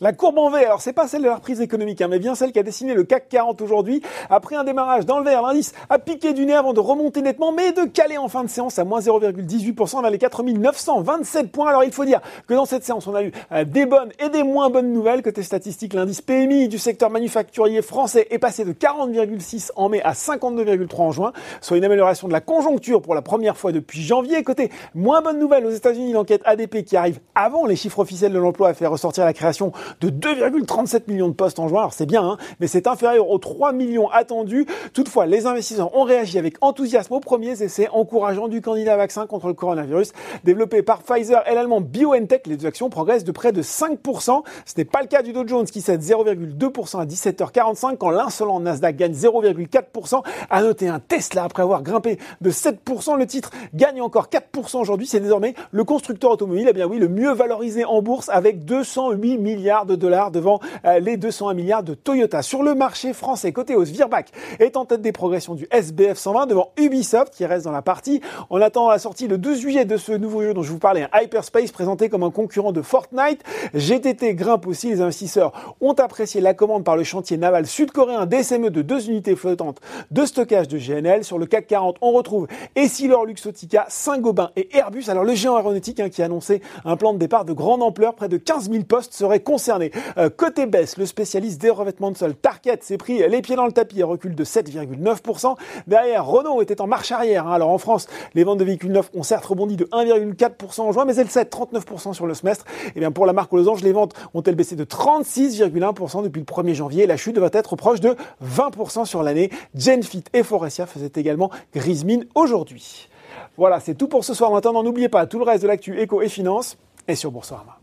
La courbe en V, alors c'est pas celle de la reprise économique, hein, mais bien celle qui a dessiné le CAC 40 aujourd'hui. Après un démarrage dans le vert, l'indice a piqué du nez avant de remonter nettement, mais de caler en fin de séance à moins 0,18% vers les 4927 points. Alors il faut dire que dans cette séance, on a eu euh, des bonnes et des moins bonnes nouvelles. Côté statistique, l'indice PMI du secteur manufacturier français est passé de 40,6 en mai à 52,3 en juin, soit une amélioration de la conjoncture pour la première fois depuis janvier. Côté moins bonne nouvelle aux États-Unis, l'enquête ADP qui arrive avant les chiffres officiels de l'emploi a fait ressortir la création de 2,37 millions de postes en juin. Alors c'est bien, hein, mais c'est inférieur aux 3 millions attendus. Toutefois, les investisseurs ont réagi avec enthousiasme aux premiers essais encourageants du candidat vaccin contre le coronavirus développé par Pfizer et l'allemand BioNTech. Les deux actions progressent de près de 5%. Ce n'est pas le cas du Dow Jones qui cède 0,2% à 17h45 quand l'insolent Nasdaq gagne 0,4%. À noter un Tesla après avoir grimpé de 7%. Le titre gagne encore 4% aujourd'hui. C'est désormais le constructeur automobile, eh bien oui, le mieux valorisé en bourse avec 208 milliards de dollars devant euh, les 201 milliards de Toyota. Sur le marché français, côté hausse, Virbac est en tête des progressions du SBF 120 devant Ubisoft qui reste dans la partie. On attend la sortie le 12 juillet de ce nouveau jeu dont je vous parlais, un Hyperspace présenté comme un concurrent de Fortnite. GTT grimpe aussi, les investisseurs ont apprécié la commande par le chantier naval sud-coréen d'SME de deux unités flottantes de stockage de GNL. Sur le CAC 40, on retrouve Essilor Luxotica, Saint-Gobain et Airbus. Alors le géant aéronautique hein, qui a annoncé un plan de départ de grande ampleur, près de 15 000 postes seraient euh, côté baisse, le spécialiste des revêtements de sol Target s'est pris les pieds dans le tapis et recule de 7,9%. Derrière, Renault était en marche arrière. Hein. Alors en France, les ventes de véhicules neufs ont certes rebondi de 1,4% en juin, mais elles cèdent 39% sur le semestre. Et eh bien pour la marque aux losanges, les ventes ont-elles baissé de 36,1% depuis le 1er janvier? La chute devrait être proche de 20% sur l'année. Genfit et Forestia faisaient également grise mine aujourd'hui. Voilà, c'est tout pour ce soir. Maintenant, n'oubliez pas tout le reste de l'actu éco et finance est sur Boursorama.